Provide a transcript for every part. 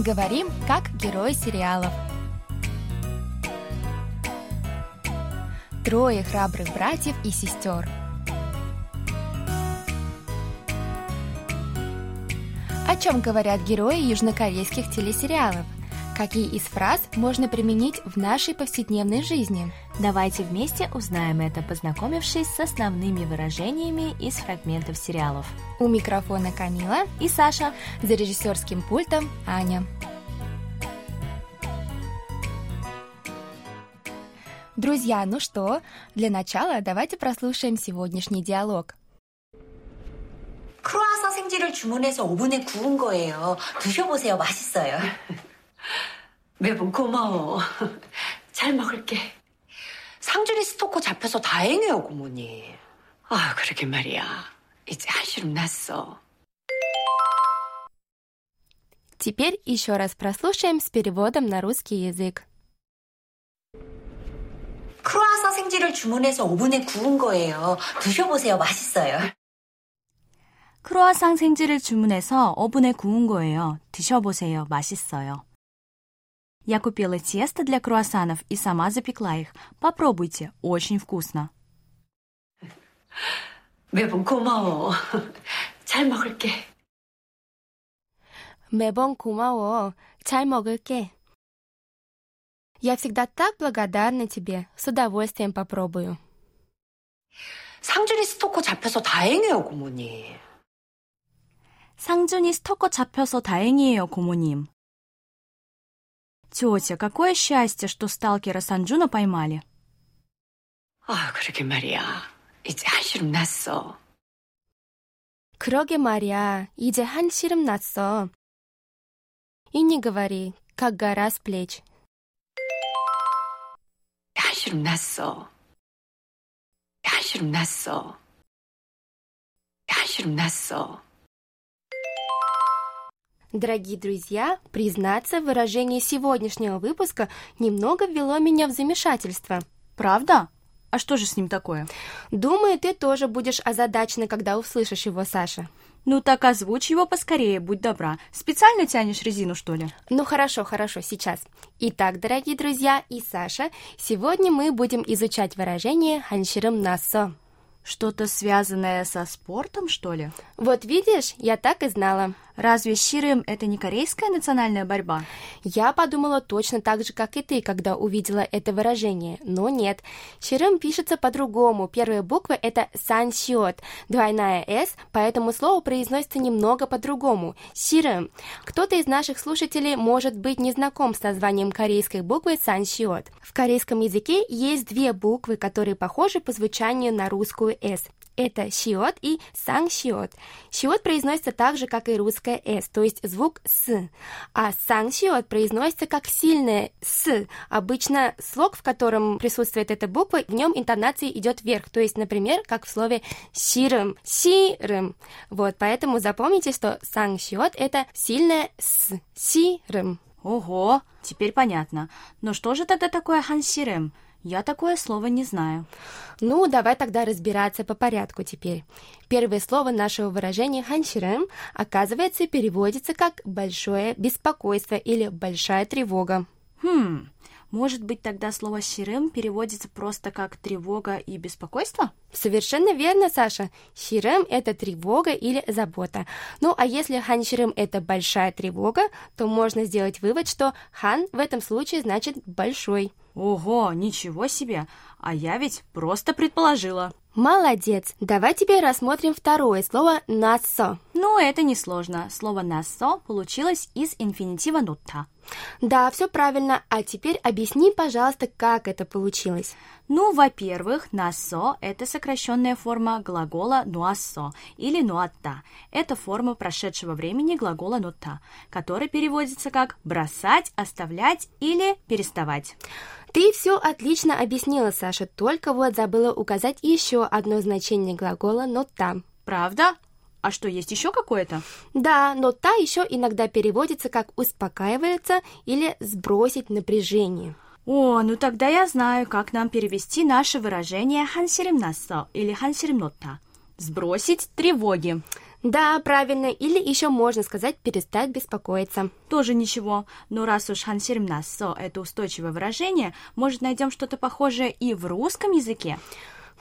Говорим, как герои сериалов. Трое храбрых братьев и сестер. О чем говорят герои южнокорейских телесериалов? Какие из фраз можно применить в нашей повседневной жизни? Давайте вместе узнаем это, познакомившись с основными выражениями из фрагментов сериалов. У микрофона Камила И Саша. за режиссерским пультом Аня. Друзья, ну что, для начала давайте прослушаем сегодняшний диалог. 크로아상 생지를 주문해서 오븐에 구운 거예요. 드셔보세요. 맛있어요. 매번 고마워. 잘 먹을게. 상준이 스토커 잡혀서 다행이에요, 고모님. 아, 그러게 말이야. 이제 한시름 났어. Теперь еще раз прослушаем с переводом на русский язык. 크로아상 생지를 주문해서 오븐에 구운 거예요. 드셔보세요. 맛있어요. 크로아상 생지를 주문해서 오븐에 구운 거예요. 드셔보세요. 맛있어요. Я купила тесто для круассанов и сама запекла их. Попробуйте, очень вкусно. 매번 고마워. 잘 먹을게. 매번 고마워. 잘 먹을게. Я всегда так благодарна тебе. С удовольствием попробую. 상준이 스토커 잡혀서 다행이에요, 고모님. 상준이 스토커 잡혀서 다행이에요, 고모님. Тетя, какое счастье, что сталкера Санджуна поймали. 아, 그러게 말이야. 이제 한시름 났어. 그러게 말이야. 이제 한시름 났어. И не говори, как гора с плеч. 한시름 났어. 한시름 났어. 한시름 났어. Дорогие друзья, признаться, выражение сегодняшнего выпуска немного ввело меня в замешательство. Правда? А что же с ним такое? Думаю, ты тоже будешь озадачена, когда услышишь его, Саша. Ну так озвучь его поскорее, будь добра. Специально тянешь резину, что ли? Ну хорошо, хорошо, сейчас. Итак, дорогие друзья и Саша, сегодня мы будем изучать выражение «ханширым насо». Что-то связанное со спортом, что ли? Вот видишь, я так и знала. Разве щирым это не корейская национальная борьба? Я подумала точно так же, как и ты, когда увидела это выражение, но нет. Щирым пишется по-другому. Первые буквы это сансиот, двойная «с», поэтому слово произносится немного по-другому. Щирым. Кто-то из наших слушателей может быть не знаком с названием корейской буквы сансиот. В корейском языке есть две буквы, которые похожи по звучанию на русскую «с». Это щиот и сангщиот. Щиот произносится так же, как и русское «с», то есть звук «с». А сангщиот произносится как сильное «с». Обычно слог, в котором присутствует эта буква, в нем интонация идет вверх. То есть, например, как в слове «сирым», «сирым». Вот, поэтому запомните, что сангщиот – это сильное «с», «сирым». Ого, теперь понятно. Но что же тогда такое хансирем? Я такое слово не знаю. Ну, давай тогда разбираться по порядку теперь. Первое слово нашего выражения «ханширем» оказывается переводится как «большое беспокойство» или «большая тревога». Хм, может быть тогда слово «щирым» переводится просто как «тревога» и «беспокойство»? Совершенно верно, Саша. Щирем – это тревога или забота. Ну, а если ханширем – это большая тревога, то можно сделать вывод, что хан в этом случае значит «большой». Ого, ничего себе! А я ведь просто предположила. Молодец! Давай теперь рассмотрим второе слово «насо». Ну, это несложно. Слово «насо» получилось из инфинитива «нутта». Да, все правильно. А теперь объясни, пожалуйста, как это получилось. Ну, во-первых, «насо» — это сокращенная форма глагола «нуассо» или «нуатта». Это форма прошедшего времени глагола «нутта», который переводится как «бросать», «оставлять» или «переставать». Ты все отлично объяснила, Саша, только вот забыла указать еще одно значение глагола «но там». Правда? А что, есть еще какое-то? Да, но та еще иногда переводится как «успокаивается» или «сбросить напряжение». О, ну тогда я знаю, как нам перевести наше выражение «хансирим нассо» или «хансирим нотта». Сбросить тревоги. Да, правильно. Или еще можно сказать перестать беспокоиться. Тоже ничего. Но раз уж хансирм нассо — это устойчивое выражение, может, найдем что-то похожее и в русском языке?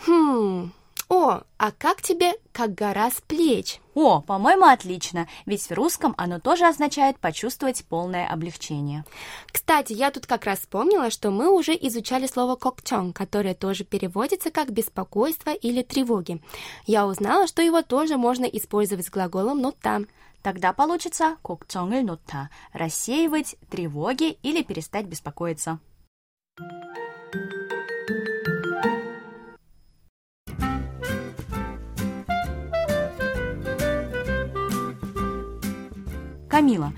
Хм, о, а как тебе «как гора с плеч»? О, по-моему, отлично, ведь в русском оно тоже означает почувствовать полное облегчение. Кстати, я тут как раз вспомнила, что мы уже изучали слово «кокчон», которое тоже переводится как «беспокойство» или «тревоги». Я узнала, что его тоже можно использовать с глаголом «нута». Тогда получится «кокчонг을 нота» – рассеивать тревоги или перестать беспокоиться. Камила.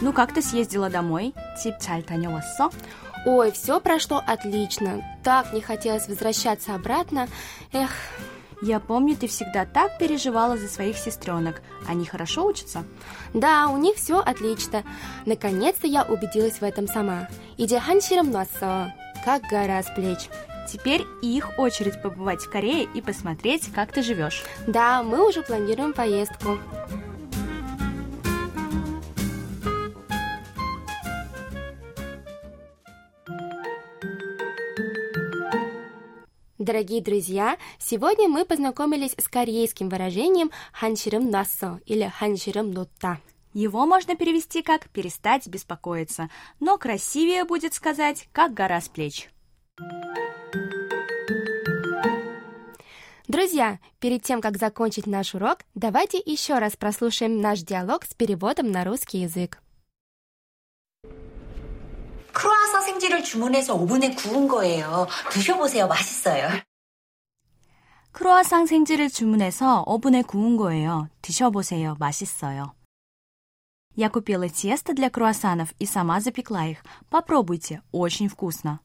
Ну как ты съездила домой? Тип Чальтаневосо? Ой, все прошло отлично. Так не хотелось возвращаться обратно. Эх. Я помню, ты всегда так переживала за своих сестренок. Они хорошо учатся? Да, у них все отлично. Наконец-то я убедилась в этом сама. Иди ханширам носо. Как гора с плеч. Теперь их очередь побывать в Корее и посмотреть, как ты живешь. Да, мы уже планируем поездку. Дорогие друзья, сегодня мы познакомились с корейским выражением «ханширым насо» или «ханширым нутта». Его можно перевести как «перестать беспокоиться», но красивее будет сказать «как гора с плеч». Друзья, перед тем, как закончить наш урок, давайте еще раз прослушаем наш диалог с переводом на русский язык. 크로아상 생지를 주문해서 오븐에 구운 거예요. 드셔보세요. 맛있어요. 크로아상 생지를 주문해서 오븐에 구운 거예요. 드셔보세요. 맛있어요. Я купила тесто для круассанов и сама запекла их. Попробуйте, очень вкусно.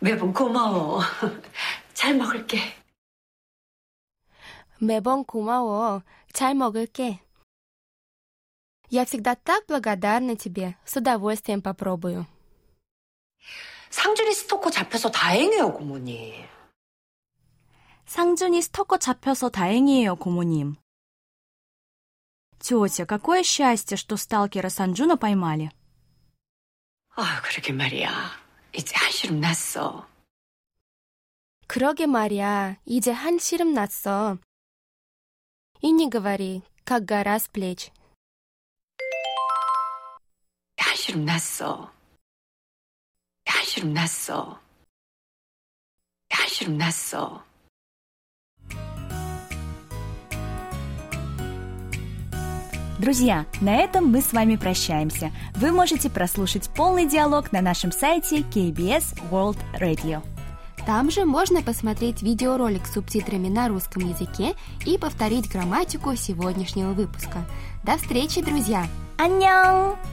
매번 고마워. 잘 먹을게. 매번 고마워. 잘 먹을게. Я всегда так благодарна тебе. С удовольствием попробую. 상준이 스토커 잡혀서 다행이에요, 고모님. 상준이 스토커 잡혀서 다행이에요, 고모님. Тетя, какое счастье, что сталкера Санджуна поймали. 아, 그러게 말이야. 이제 한시름 났어. 그러게 말이야. 이제 한시름 났어. И не говори, как гора с плеч. 한시름 났어. 한시름 났어. 한시름 났어. Друзья, на этом мы с вами прощаемся. Вы можете прослушать полный диалог на нашем сайте KBS World Radio. Там же можно посмотреть видеоролик с субтитрами на русском языке и повторить грамматику сегодняшнего выпуска. До встречи, друзья! 안녕!